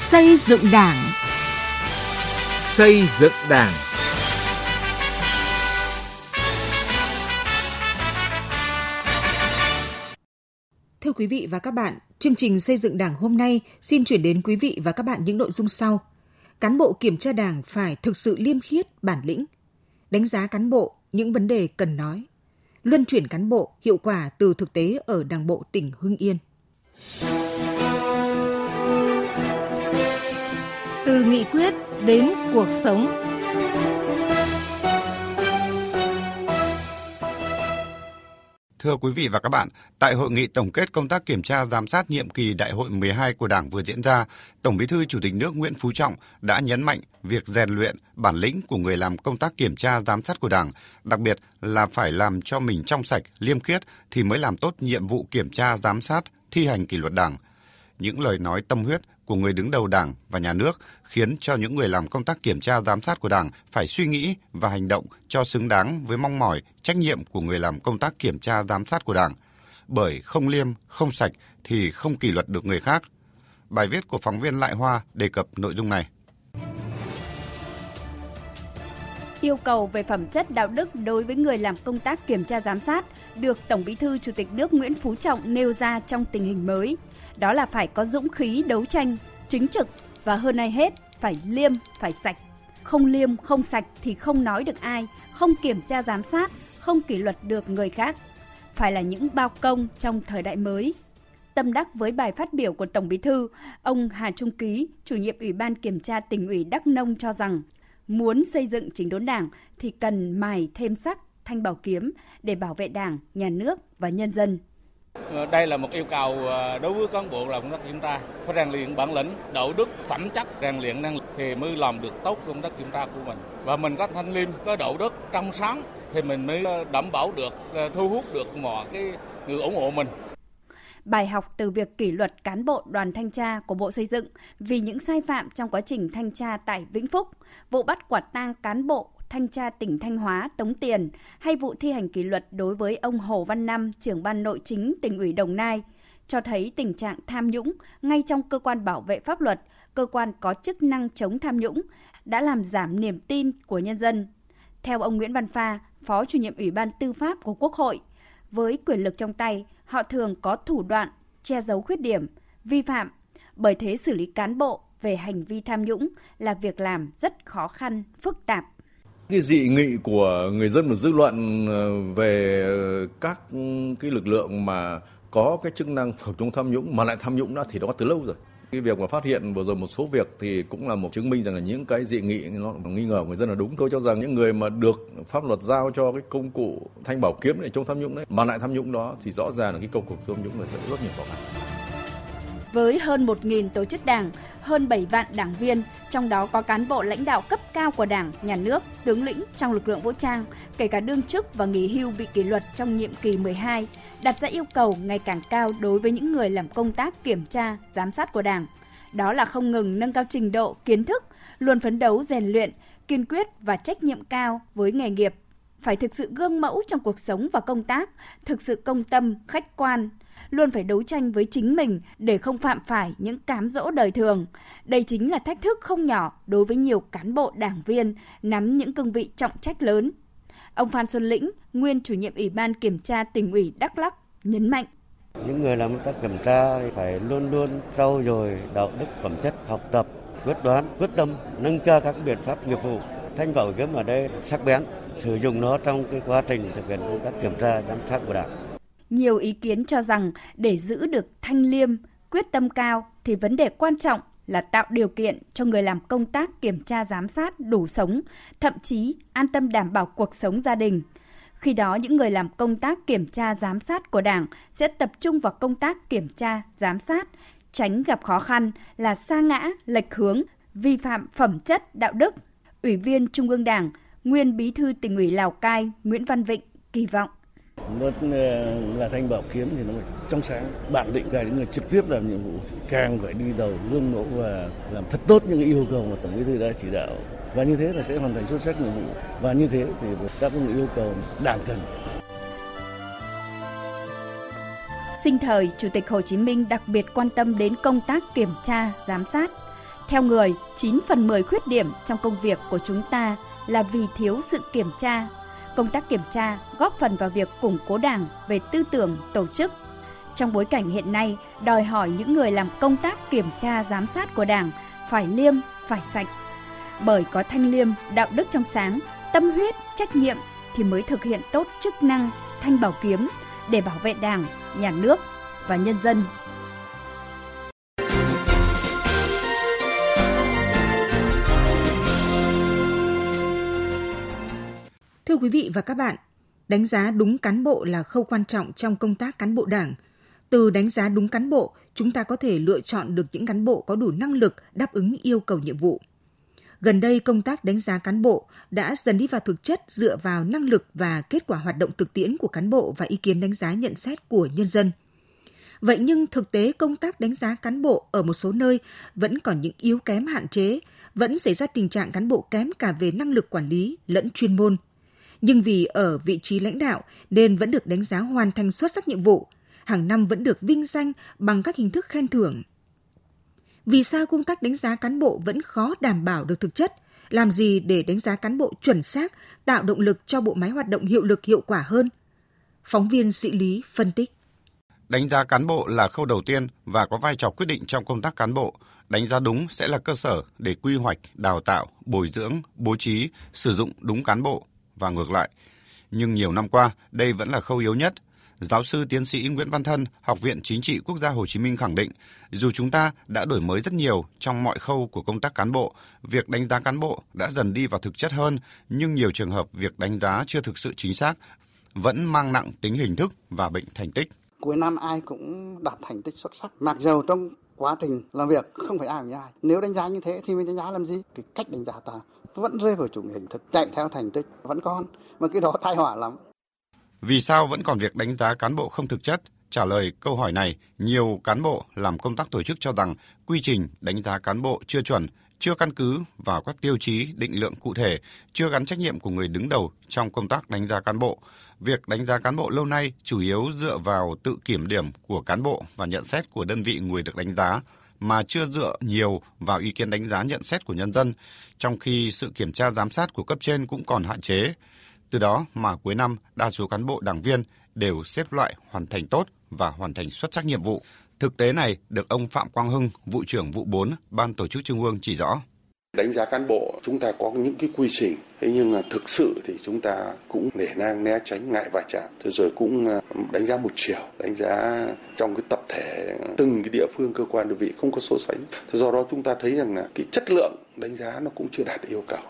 Xây dựng Đảng. Xây dựng Đảng. Thưa quý vị và các bạn, chương trình xây dựng Đảng hôm nay xin chuyển đến quý vị và các bạn những nội dung sau. Cán bộ kiểm tra Đảng phải thực sự liêm khiết, bản lĩnh. Đánh giá cán bộ, những vấn đề cần nói. Luân chuyển cán bộ hiệu quả từ thực tế ở Đảng bộ tỉnh Hưng Yên. Từ nghị quyết đến cuộc sống. Thưa quý vị và các bạn, tại hội nghị tổng kết công tác kiểm tra giám sát nhiệm kỳ Đại hội 12 của Đảng vừa diễn ra, Tổng Bí thư Chủ tịch nước Nguyễn Phú Trọng đã nhấn mạnh việc rèn luyện bản lĩnh của người làm công tác kiểm tra giám sát của Đảng, đặc biệt là phải làm cho mình trong sạch, liêm khiết thì mới làm tốt nhiệm vụ kiểm tra giám sát, thi hành kỷ luật Đảng. Những lời nói tâm huyết của người đứng đầu Đảng và nhà nước khiến cho những người làm công tác kiểm tra giám sát của Đảng phải suy nghĩ và hành động cho xứng đáng với mong mỏi, trách nhiệm của người làm công tác kiểm tra giám sát của Đảng. Bởi không liêm, không sạch thì không kỷ luật được người khác. Bài viết của phóng viên Lại Hoa đề cập nội dung này. Yêu cầu về phẩm chất đạo đức đối với người làm công tác kiểm tra giám sát được Tổng Bí thư Chủ tịch nước Nguyễn Phú Trọng nêu ra trong tình hình mới – đó là phải có dũng khí đấu tranh, chính trực và hơn ai hết phải liêm, phải sạch. Không liêm, không sạch thì không nói được ai, không kiểm tra giám sát, không kỷ luật được người khác. Phải là những bao công trong thời đại mới. Tâm đắc với bài phát biểu của Tổng Bí thư, ông Hà Trung Ký, chủ nhiệm Ủy ban Kiểm tra tỉnh ủy Đắk Nông cho rằng, muốn xây dựng chỉnh đốn đảng thì cần mài thêm sắc thanh bảo kiếm để bảo vệ đảng, nhà nước và nhân dân. Ờ, đây là một yêu cầu ờ, đối với cán bộ làm công tác kiểm tra phải rèn luyện bản lĩnh, đạo đức, phẩm chất, rèn luyện năng lực thì mới làm được tốt công tác kiểm tra của mình. Và mình có thanh liêm, có đạo đức trong sáng thì mình mới ờ, đảm bảo được thu hút được mọi cái người ủng hộ mình. Bài học từ việc kỷ luật cán bộ đoàn thanh tra của Bộ Xây dựng vì những sai phạm trong quá trình thanh tra tại Vĩnh Phúc, vụ bắt quả tang cán bộ thanh tra tỉnh Thanh Hóa tống tiền hay vụ thi hành kỷ luật đối với ông Hồ Văn Năm, trưởng ban nội chính tỉnh ủy Đồng Nai, cho thấy tình trạng tham nhũng ngay trong cơ quan bảo vệ pháp luật, cơ quan có chức năng chống tham nhũng đã làm giảm niềm tin của nhân dân. Theo ông Nguyễn Văn Pha, Phó chủ nhiệm Ủy ban Tư pháp của Quốc hội, với quyền lực trong tay, họ thường có thủ đoạn che giấu khuyết điểm, vi phạm, bởi thế xử lý cán bộ về hành vi tham nhũng là việc làm rất khó khăn, phức tạp cái dị nghị của người dân và dư luận ờ, về các cái lực lượng mà có cái chức năng phòng chống tham nhũng mà lại tham nhũng đó thì đó từ lâu rồi. Cái việc mà phát hiện vừa rồi một số việc thì cũng là một chứng minh rằng là những cái dị nghị nó nghi ngờ người dân là đúng. Tôi cho rằng những người mà được pháp luật giao cho cái công cụ thanh bảo kiếm để chống tham nhũng đấy, mà lại tham nhũng đó thì rõ ràng là cái công cuộc tham nhũng là sẽ rất nhiều khó khăn với hơn 1.000 tổ chức đảng, hơn 7 vạn đảng viên, trong đó có cán bộ lãnh đạo cấp cao của Đảng, Nhà nước, tướng lĩnh trong lực lượng vũ trang, kể cả đương chức và nghỉ hưu bị kỷ luật trong nhiệm kỳ 12, đặt ra yêu cầu ngày càng cao đối với những người làm công tác kiểm tra, giám sát của Đảng. Đó là không ngừng nâng cao trình độ, kiến thức, luôn phấn đấu rèn luyện, kiên quyết và trách nhiệm cao với nghề nghiệp phải thực sự gương mẫu trong cuộc sống và công tác, thực sự công tâm, khách quan, luôn phải đấu tranh với chính mình để không phạm phải những cám dỗ đời thường. Đây chính là thách thức không nhỏ đối với nhiều cán bộ đảng viên nắm những cương vị trọng trách lớn. Ông Phan Xuân Lĩnh, nguyên chủ nhiệm Ủy ban Kiểm tra tỉnh ủy Đắk Lắk, nhấn mạnh. Những người làm công tác kiểm tra phải luôn luôn trau dồi đạo đức phẩm chất, học tập, quyết đoán, quyết tâm, nâng cao các biện pháp nghiệp vụ. Thanh bảo kiếm ở đây sắc bén, sử dụng nó trong cái quá trình thực hiện công tác kiểm tra giám sát của đảng. Nhiều ý kiến cho rằng để giữ được thanh liêm, quyết tâm cao thì vấn đề quan trọng là tạo điều kiện cho người làm công tác kiểm tra giám sát đủ sống, thậm chí an tâm đảm bảo cuộc sống gia đình. Khi đó những người làm công tác kiểm tra giám sát của Đảng sẽ tập trung vào công tác kiểm tra giám sát, tránh gặp khó khăn là sa ngã, lệch hướng, vi phạm phẩm chất đạo đức. Ủy viên Trung ương Đảng, nguyên Bí thư tỉnh ủy Lào Cai Nguyễn Văn Vịnh kỳ vọng nó ờ, là thanh bảo kiếm thì nó trong sáng. Bản định cả những người trực tiếp làm nhiệm vụ thì càng phải đi đầu gương mẫu và làm thật tốt những yêu cầu mà tổng bí thư đã chỉ đạo. Và như thế là sẽ hoàn thành xuất sắc nhiệm vụ. Và như thế thì đáp ứng yêu cầu đảng cần. Sinh thời chủ tịch hồ chí minh đặc biệt quan tâm đến công tác kiểm tra giám sát. Theo người, 9 phần 10 khuyết điểm trong công việc của chúng ta là vì thiếu sự kiểm tra. Công tác kiểm tra góp phần vào việc củng cố Đảng về tư tưởng, tổ chức. Trong bối cảnh hiện nay, đòi hỏi những người làm công tác kiểm tra giám sát của Đảng phải liêm, phải sạch. Bởi có thanh liêm, đạo đức trong sáng, tâm huyết, trách nhiệm thì mới thực hiện tốt chức năng thanh bảo kiếm để bảo vệ Đảng, nhà nước và nhân dân. Quý vị và các bạn, đánh giá đúng cán bộ là khâu quan trọng trong công tác cán bộ đảng. Từ đánh giá đúng cán bộ, chúng ta có thể lựa chọn được những cán bộ có đủ năng lực đáp ứng yêu cầu nhiệm vụ. Gần đây, công tác đánh giá cán bộ đã dần đi vào thực chất dựa vào năng lực và kết quả hoạt động thực tiễn của cán bộ và ý kiến đánh giá nhận xét của nhân dân. Vậy nhưng thực tế công tác đánh giá cán bộ ở một số nơi vẫn còn những yếu kém hạn chế, vẫn xảy ra tình trạng cán bộ kém cả về năng lực quản lý lẫn chuyên môn. Nhưng vì ở vị trí lãnh đạo nên vẫn được đánh giá hoàn thành xuất sắc nhiệm vụ, hàng năm vẫn được vinh danh bằng các hình thức khen thưởng, vì sao công tác đánh giá cán bộ vẫn khó đảm bảo được thực chất? Làm gì để đánh giá cán bộ chuẩn xác, tạo động lực cho bộ máy hoạt động hiệu lực hiệu quả hơn? Phóng viên Sĩ Lý phân tích. Đánh giá cán bộ là khâu đầu tiên và có vai trò quyết định trong công tác cán bộ. Đánh giá đúng sẽ là cơ sở để quy hoạch, đào tạo, bồi dưỡng, bố trí, sử dụng đúng cán bộ và ngược lại. Nhưng nhiều năm qua, đây vẫn là khâu yếu nhất Giáo sư tiến sĩ Nguyễn Văn Thân, Học viện Chính trị Quốc gia Hồ Chí Minh khẳng định, dù chúng ta đã đổi mới rất nhiều trong mọi khâu của công tác cán bộ, việc đánh giá cán bộ đã dần đi vào thực chất hơn, nhưng nhiều trường hợp việc đánh giá chưa thực sự chính xác, vẫn mang nặng tính hình thức và bệnh thành tích. Cuối năm ai cũng đạt thành tích xuất sắc, mặc dầu trong quá trình làm việc không phải ai với ai. Nếu đánh giá như thế thì mình đánh giá làm gì? Cái cách đánh giá ta vẫn rơi vào chủ nghĩa hình thức, chạy theo thành tích vẫn còn, mà cái đó tai họa lắm vì sao vẫn còn việc đánh giá cán bộ không thực chất? Trả lời câu hỏi này, nhiều cán bộ làm công tác tổ chức cho rằng quy trình đánh giá cán bộ chưa chuẩn, chưa căn cứ vào các tiêu chí định lượng cụ thể, chưa gắn trách nhiệm của người đứng đầu trong công tác đánh giá cán bộ. Việc đánh giá cán bộ lâu nay chủ yếu dựa vào tự kiểm điểm của cán bộ và nhận xét của đơn vị người được đánh giá, mà chưa dựa nhiều vào ý kiến đánh giá nhận xét của nhân dân, trong khi sự kiểm tra giám sát của cấp trên cũng còn hạn chế. Từ đó mà cuối năm, đa số cán bộ đảng viên đều xếp loại hoàn thành tốt và hoàn thành xuất sắc nhiệm vụ. Thực tế này được ông Phạm Quang Hưng, vụ trưởng vụ 4, Ban Tổ chức Trung ương chỉ rõ. Đánh giá cán bộ chúng ta có những cái quy trình, thế nhưng mà thực sự thì chúng ta cũng nể nang né tránh ngại va chạm, thế rồi cũng à, đánh giá một chiều, đánh giá trong cái tập thể từng cái địa phương cơ quan đơn vị không có so sánh. Do đó chúng ta thấy rằng là cái chất lượng đánh giá nó cũng chưa đạt yêu cầu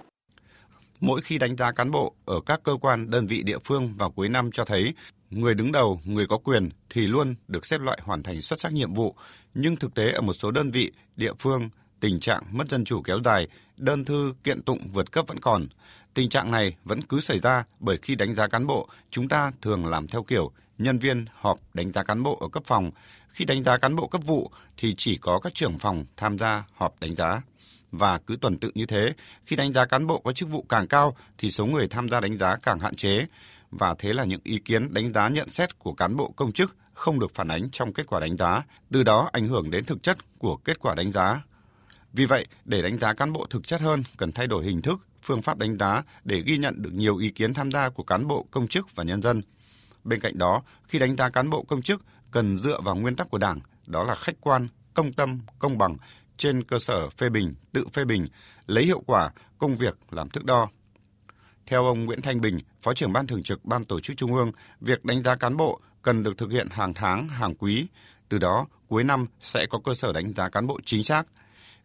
mỗi khi đánh giá cán bộ ở các cơ quan đơn vị địa phương vào cuối năm cho thấy người đứng đầu, người có quyền thì luôn được xếp loại hoàn thành xuất sắc nhiệm vụ, nhưng thực tế ở một số đơn vị, địa phương, tình trạng mất dân chủ kéo dài, đơn thư kiện tụng vượt cấp vẫn còn. Tình trạng này vẫn cứ xảy ra bởi khi đánh giá cán bộ, chúng ta thường làm theo kiểu nhân viên họp đánh giá cán bộ ở cấp phòng. Khi đánh giá cán bộ cấp vụ thì chỉ có các trưởng phòng tham gia họp đánh giá và cứ tuần tự như thế, khi đánh giá cán bộ có chức vụ càng cao thì số người tham gia đánh giá càng hạn chế và thế là những ý kiến đánh giá nhận xét của cán bộ công chức không được phản ánh trong kết quả đánh giá, từ đó ảnh hưởng đến thực chất của kết quả đánh giá. Vì vậy, để đánh giá cán bộ thực chất hơn, cần thay đổi hình thức, phương pháp đánh giá để ghi nhận được nhiều ý kiến tham gia của cán bộ công chức và nhân dân. Bên cạnh đó, khi đánh giá cán bộ công chức cần dựa vào nguyên tắc của Đảng, đó là khách quan, công tâm, công bằng trên cơ sở phê bình, tự phê bình, lấy hiệu quả công việc làm thước đo. Theo ông Nguyễn Thanh Bình, Phó trưởng Ban Thường trực Ban Tổ chức Trung ương, việc đánh giá cán bộ cần được thực hiện hàng tháng, hàng quý. Từ đó, cuối năm sẽ có cơ sở đánh giá cán bộ chính xác.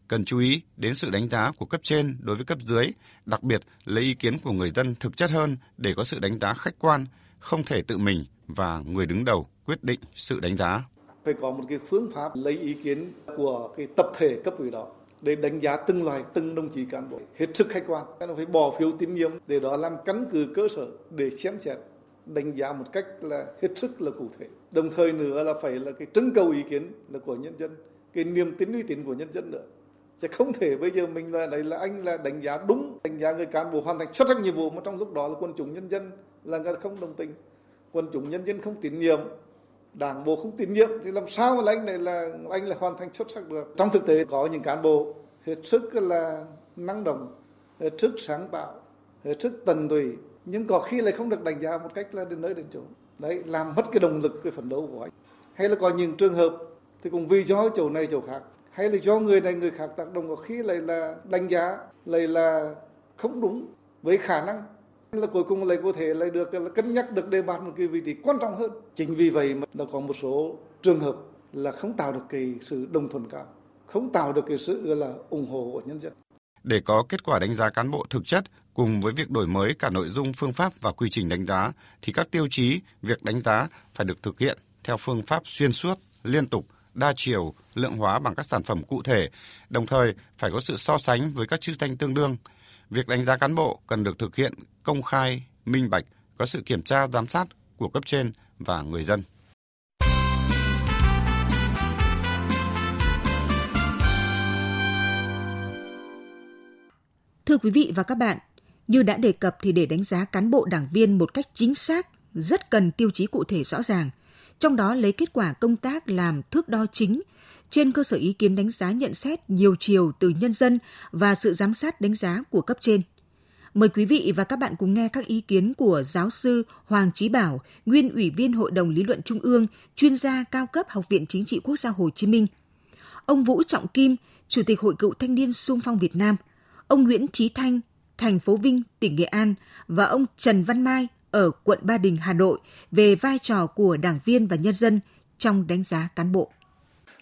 Cần chú ý đến sự đánh giá của cấp trên đối với cấp dưới, đặc biệt lấy ý kiến của người dân thực chất hơn để có sự đánh giá khách quan, không thể tự mình và người đứng đầu quyết định sự đánh giá phải có một cái phương pháp lấy ý kiến của cái tập thể cấp ủy đó để đánh giá từng loài, từng đồng chí cán bộ. Hết sức khách quan. Nó phải bỏ phiếu tín nhiệm, để đó làm căn cứ cơ sở để xem xét, đánh giá một cách là hết sức là cụ thể. Đồng thời nữa là phải là cái trưng cầu ý kiến là của nhân dân, cái niềm tin uy tín của nhân dân nữa. Chứ không thể bây giờ mình là đấy là anh là đánh giá đúng, đánh giá người cán bộ hoàn thành xuất sắc nhiệm vụ mà trong lúc đó là quân chúng nhân dân là người không đồng tình. Quân chúng nhân dân không tín nhiệm đảng bộ không tín nhiệm thì làm sao mà anh này là anh là hoàn thành xuất sắc được trong thực tế có những cán bộ hết sức là năng động, hết sức sáng tạo, hết sức tận tụy, nhưng có khi lại không được đánh giá một cách là đến nơi đến chỗ. Đấy, làm mất cái động lực, cái phấn đấu của anh. Hay là có những trường hợp thì cũng vì do chỗ này chỗ khác, hay là do người này người khác tác động có khi lại là đánh giá, lại là không đúng với khả năng là cuối cùng lại có thể lại được là cân nhắc được đề bạt một cái vị trí quan trọng hơn. Chính vì vậy mà nó có một số trường hợp là không tạo được cái sự đồng thuận cao, không tạo được cái sự là ủng hộ của nhân dân. Để có kết quả đánh giá cán bộ thực chất cùng với việc đổi mới cả nội dung, phương pháp và quy trình đánh giá thì các tiêu chí việc đánh giá phải được thực hiện theo phương pháp xuyên suốt, liên tục, đa chiều, lượng hóa bằng các sản phẩm cụ thể, đồng thời phải có sự so sánh với các chức danh tương đương. Việc đánh giá cán bộ cần được thực hiện công khai, minh bạch, có sự kiểm tra giám sát của cấp trên và người dân. Thưa quý vị và các bạn, như đã đề cập thì để đánh giá cán bộ đảng viên một cách chính xác, rất cần tiêu chí cụ thể rõ ràng, trong đó lấy kết quả công tác làm thước đo chính trên cơ sở ý kiến đánh giá nhận xét nhiều chiều từ nhân dân và sự giám sát đánh giá của cấp trên. Mời quý vị và các bạn cùng nghe các ý kiến của giáo sư Hoàng Chí Bảo, nguyên ủy viên Hội đồng Lý luận Trung ương, chuyên gia cao cấp Học viện Chính trị Quốc gia Hồ Chí Minh. Ông Vũ Trọng Kim, Chủ tịch Hội cựu thanh niên sung phong Việt Nam, ông Nguyễn Trí Thanh, thành phố Vinh, tỉnh Nghệ An và ông Trần Văn Mai ở quận Ba Đình, Hà Nội về vai trò của đảng viên và nhân dân trong đánh giá cán bộ.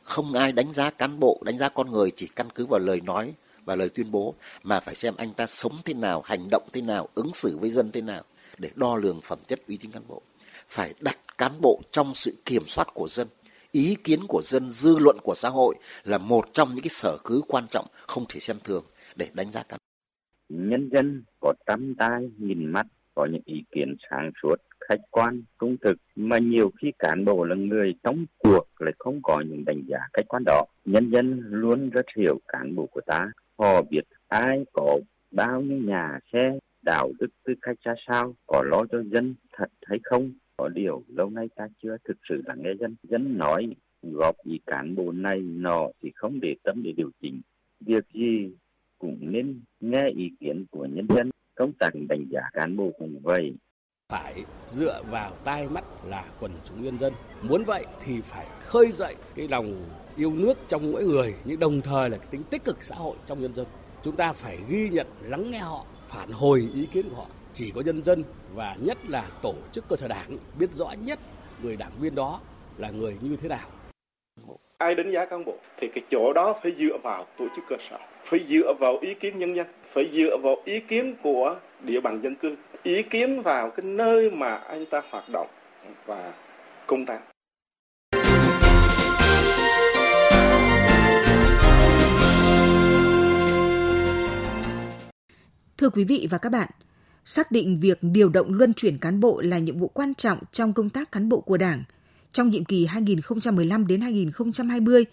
Không ai đánh giá cán bộ, đánh giá con người chỉ căn cứ vào lời nói và lời tuyên bố mà phải xem anh ta sống thế nào, hành động thế nào, ứng xử với dân thế nào để đo lường phẩm chất uy tín cán bộ. Phải đặt cán bộ trong sự kiểm soát của dân, ý kiến của dân, dư luận của xã hội là một trong những cái sở cứ quan trọng không thể xem thường để đánh giá cán bộ. Nhân dân có trăm tai nhìn mắt, có những ý kiến sáng suốt, khách quan, trung thực mà nhiều khi cán bộ là người trong cuộc lại không có những đánh giá khách quan đó. Nhân dân luôn rất hiểu cán bộ của ta, họ biết ai có bao nhiêu nhà xe, đạo đức tư cách ra sao, có lo cho dân thật hay không. Có điều lâu nay ta chưa thực sự là nghe dân. Dân nói góp ý cán bộ này nọ thì không để tâm để điều chỉnh. Việc gì cũng nên nghe ý kiến của nhân dân. Công tác đánh giá cán bộ cũng vậy. Phải dựa vào tai mắt là quần chúng nhân dân. Muốn vậy thì phải khơi dậy cái lòng yêu nước trong mỗi người nhưng đồng thời là cái tính tích cực xã hội trong nhân dân. Chúng ta phải ghi nhận, lắng nghe họ, phản hồi ý kiến của họ. Chỉ có nhân dân và nhất là tổ chức cơ sở đảng biết rõ nhất người đảng viên đó là người như thế nào. Ai đánh giá cán bộ thì cái chỗ đó phải dựa vào tổ chức cơ sở, phải dựa vào ý kiến nhân dân, phải dựa vào ý kiến của địa bàn dân cư, ý kiến vào cái nơi mà anh ta hoạt động và công tác. Thưa quý vị và các bạn, xác định việc điều động luân chuyển cán bộ là nhiệm vụ quan trọng trong công tác cán bộ của Đảng. Trong nhiệm kỳ 2015 đến 2020,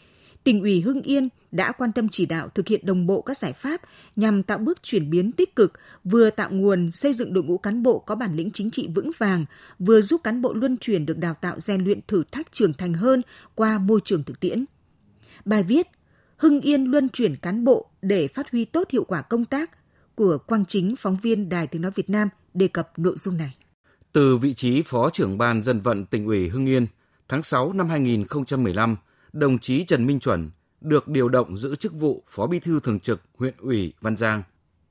tỉnh ủy Hưng Yên đã quan tâm chỉ đạo thực hiện đồng bộ các giải pháp nhằm tạo bước chuyển biến tích cực, vừa tạo nguồn xây dựng đội ngũ cán bộ có bản lĩnh chính trị vững vàng, vừa giúp cán bộ luân chuyển được đào tạo rèn luyện thử thách trưởng thành hơn qua môi trường thực tiễn. Bài viết Hưng Yên luân chuyển cán bộ để phát huy tốt hiệu quả công tác của Quang Chính, phóng viên Đài Tiếng Nói Việt Nam đề cập nội dung này. Từ vị trí Phó trưởng Ban Dân vận tỉnh ủy Hưng Yên, tháng 6 năm 2015, đồng chí Trần Minh Chuẩn được điều động giữ chức vụ Phó Bí thư Thường trực huyện ủy Văn Giang.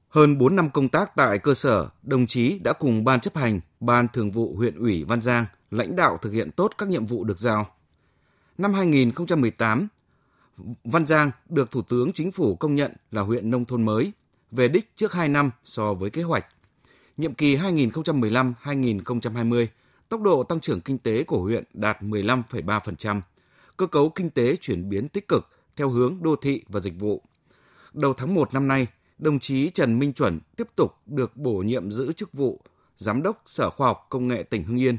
Hơn 4 năm công tác tại cơ sở, đồng chí đã cùng Ban chấp hành, Ban thường vụ huyện ủy Văn Giang lãnh đạo thực hiện tốt các nhiệm vụ được giao. Năm 2018, Văn Giang được Thủ tướng Chính phủ công nhận là huyện nông thôn mới, về đích trước 2 năm so với kế hoạch. Nhiệm kỳ 2015-2020, tốc độ tăng trưởng kinh tế của huyện đạt 15,3%, cơ cấu kinh tế chuyển biến tích cực theo hướng đô thị và dịch vụ. Đầu tháng 1 năm nay, đồng chí Trần Minh Chuẩn tiếp tục được bổ nhiệm giữ chức vụ Giám đốc Sở Khoa học Công nghệ tỉnh Hưng Yên.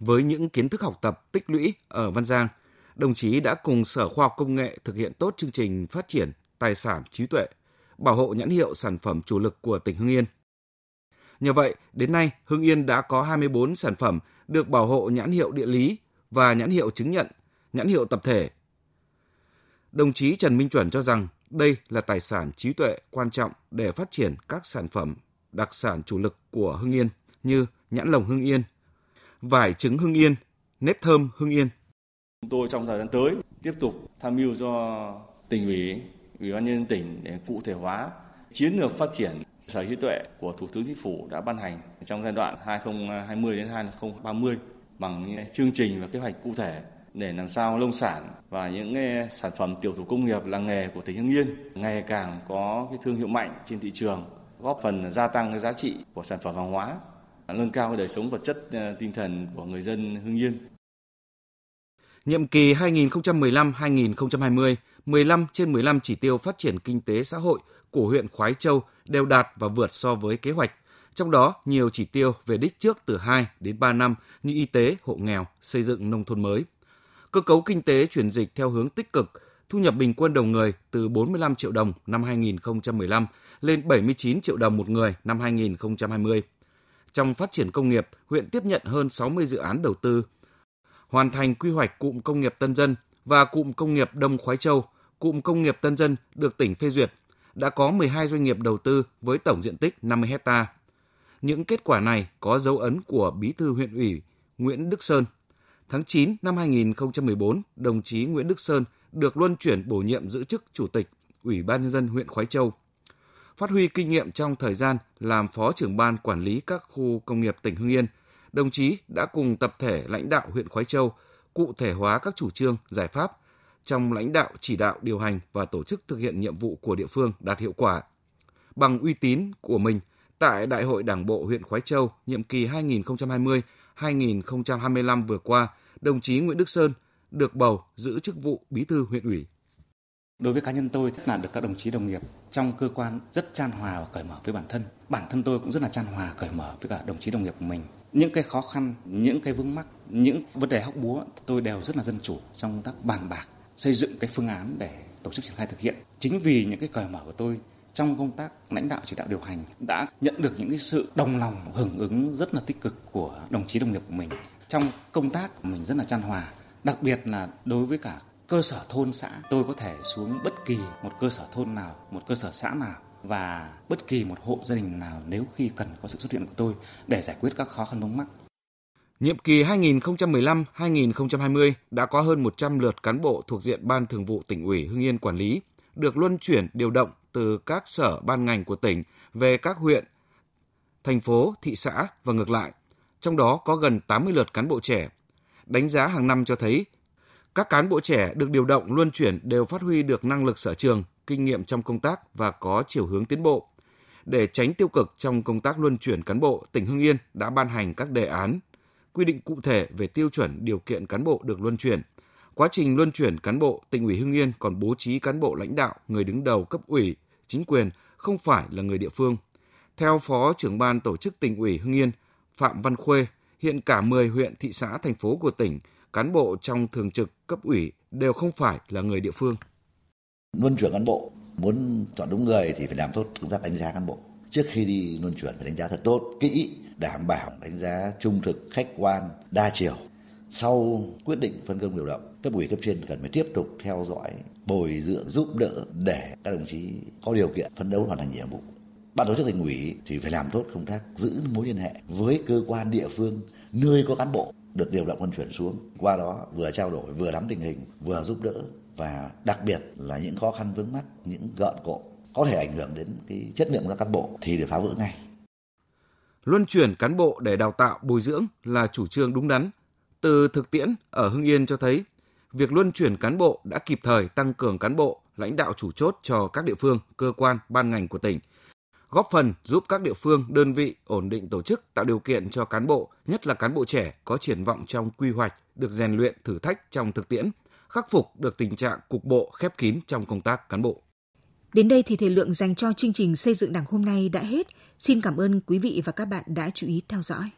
Với những kiến thức học tập tích lũy ở Văn Giang, đồng chí đã cùng Sở Khoa học Công nghệ thực hiện tốt chương trình phát triển tài sản trí tuệ, bảo hộ nhãn hiệu sản phẩm chủ lực của tỉnh Hưng Yên. Nhờ vậy, đến nay Hưng Yên đã có 24 sản phẩm được bảo hộ nhãn hiệu địa lý và nhãn hiệu chứng nhận, nhãn hiệu tập thể. Đồng chí Trần Minh Chuẩn cho rằng đây là tài sản trí tuệ quan trọng để phát triển các sản phẩm đặc sản chủ lực của Hưng Yên như nhãn lồng Hưng Yên, vải trứng Hưng Yên, nếp thơm Hưng Yên. Chúng tôi trong thời gian tới tiếp tục tham mưu cho tỉnh ủy, ủy ban nhân dân tỉnh để cụ thể hóa chiến lược phát triển sở trí tuệ của Thủ tướng Chính phủ đã ban hành trong giai đoạn 2020 đến 2030 bằng chương trình và kế hoạch cụ thể để làm sao nông sản và những sản phẩm tiểu thủ công nghiệp làng nghề của tỉnh Hưng Yên ngày càng có cái thương hiệu mạnh trên thị trường, góp phần gia tăng cái giá trị của sản phẩm hàng hóa, nâng cao đời sống vật chất ờ, tinh thần của người dân Hưng Yên. Nhiệm kỳ 2015-2020, 15 trên 15 chỉ tiêu phát triển kinh tế xã hội của huyện Khoái Châu đều đạt và vượt so với kế hoạch. Trong đó, nhiều chỉ tiêu về đích trước từ 2 đến 3 năm như y tế, hộ nghèo, xây dựng nông thôn mới. Cơ cấu kinh tế chuyển dịch theo hướng tích cực, thu nhập bình quân đầu người từ 45 triệu đồng năm 2015 lên 79 triệu đồng một người năm 2020. Trong phát triển công nghiệp, huyện tiếp nhận hơn 60 dự án đầu tư, hoàn thành quy hoạch cụm công nghiệp Tân Dân và cụm công nghiệp Đông Khoái Châu. Cụm công nghiệp Tân Dân được tỉnh phê duyệt, đã có 12 doanh nghiệp đầu tư với tổng diện tích 50 hecta. Những kết quả này có dấu ấn của Bí thư huyện ủy Nguyễn Đức Sơn. Tháng 9 năm 2014, đồng chí Nguyễn Đức Sơn được luân chuyển bổ nhiệm giữ chức Chủ tịch Ủy ban Nhân dân huyện Khói Châu. Phát huy kinh nghiệm trong thời gian làm Phó trưởng ban quản lý các khu công nghiệp tỉnh Hưng Yên, đồng chí đã cùng tập thể lãnh đạo huyện Khói Châu cụ thể hóa các chủ trương, giải pháp trong lãnh đạo chỉ đạo điều hành và tổ chức thực hiện nhiệm vụ của địa phương đạt hiệu quả. Bằng uy tín của mình, tại Đại hội Đảng bộ huyện Khói Châu nhiệm kỳ 2020-2025 vừa qua, đồng chí Nguyễn Đức Sơn được bầu giữ chức vụ bí thư huyện ủy. Đối với cá nhân tôi, rất là được các đồng chí đồng nghiệp trong cơ quan rất chan hòa và cởi mở với bản thân. Bản thân tôi cũng rất là chan hòa, cởi mở với cả đồng chí đồng nghiệp của mình. Những cái khó khăn, những cái vướng mắc, những vấn đề hóc búa, tôi đều rất là dân chủ trong công tác bàn bạc, xây dựng cái phương án để tổ chức triển khai thực hiện. Chính vì những cái cởi mở của tôi trong công tác lãnh đạo chỉ đạo điều hành đã nhận được những cái sự đồng lòng hưởng ứng rất là tích cực của đồng chí đồng nghiệp của mình. Trong công tác của mình rất là chan hòa, đặc biệt là đối với cả cơ sở thôn xã, tôi có thể xuống bất kỳ một cơ sở thôn nào, một cơ sở xã nào và bất kỳ một hộ gia đình nào nếu khi cần có sự xuất hiện của tôi để giải quyết các khó khăn vướng mắc. Nhiệm kỳ 2015-2020 đã có hơn 100 lượt cán bộ thuộc diện Ban Thường vụ tỉnh ủy Hưng Yên quản lý được luân chuyển điều động từ các sở ban ngành của tỉnh về các huyện, thành phố, thị xã và ngược lại. Trong đó có gần 80 lượt cán bộ trẻ. Đánh giá hàng năm cho thấy các cán bộ trẻ được điều động luân chuyển đều phát huy được năng lực sở trường, kinh nghiệm trong công tác và có chiều hướng tiến bộ. Để tránh tiêu cực trong công tác luân chuyển cán bộ, tỉnh Hưng Yên đã ban hành các đề án, quy định cụ thể về tiêu chuẩn điều kiện cán bộ được luân chuyển. Quá trình luân chuyển cán bộ, tỉnh ủy Hưng Yên còn bố trí cán bộ lãnh đạo, người đứng đầu cấp ủy, chính quyền không phải là người địa phương. Theo Phó trưởng ban tổ chức tỉnh ủy Hưng Yên, Phạm Văn Khuê, hiện cả 10 huyện, thị xã, thành phố của tỉnh, cán bộ trong thường trực cấp ủy đều không phải là người địa phương. Luân chuyển cán bộ, muốn chọn đúng người thì phải làm tốt công tác đánh giá cán bộ. Trước khi đi luân chuyển phải đánh giá thật tốt, kỹ, đảm bảo đánh giá trung thực, khách quan, đa chiều. Sau quyết định phân công điều động, cấp ủy cấp trên cần phải tiếp tục theo dõi, bồi dưỡng, giúp đỡ để các đồng chí có điều kiện phấn đấu hoàn thành nhiệm vụ. Ban tổ chức thành ủy thì phải làm tốt công tác giữ mối liên hệ với cơ quan địa phương nơi có cán bộ được điều động quân chuyển xuống. Qua đó vừa trao đổi, vừa nắm tình hình, vừa giúp đỡ và đặc biệt là những khó khăn vướng mắt, những gợn cộ có thể ảnh hưởng đến cái chất lượng của các cán bộ thì được phá vỡ ngay. Luân chuyển cán bộ để đào tạo, bồi dưỡng là chủ trương đúng đắn. Từ thực tiễn ở Hưng Yên cho thấy, việc luân chuyển cán bộ đã kịp thời tăng cường cán bộ, lãnh đạo chủ chốt cho các địa phương, cơ quan, ban ngành của tỉnh, góp phần giúp các địa phương, đơn vị ổn định tổ chức, tạo điều kiện cho cán bộ, nhất là cán bộ trẻ có triển vọng trong quy hoạch, được rèn luyện thử thách trong thực tiễn, khắc phục được tình trạng cục bộ khép kín trong công tác cán bộ. Đến đây thì thời lượng dành cho chương trình xây dựng Đảng hôm nay đã hết. Xin cảm ơn quý vị và các bạn đã chú ý theo dõi.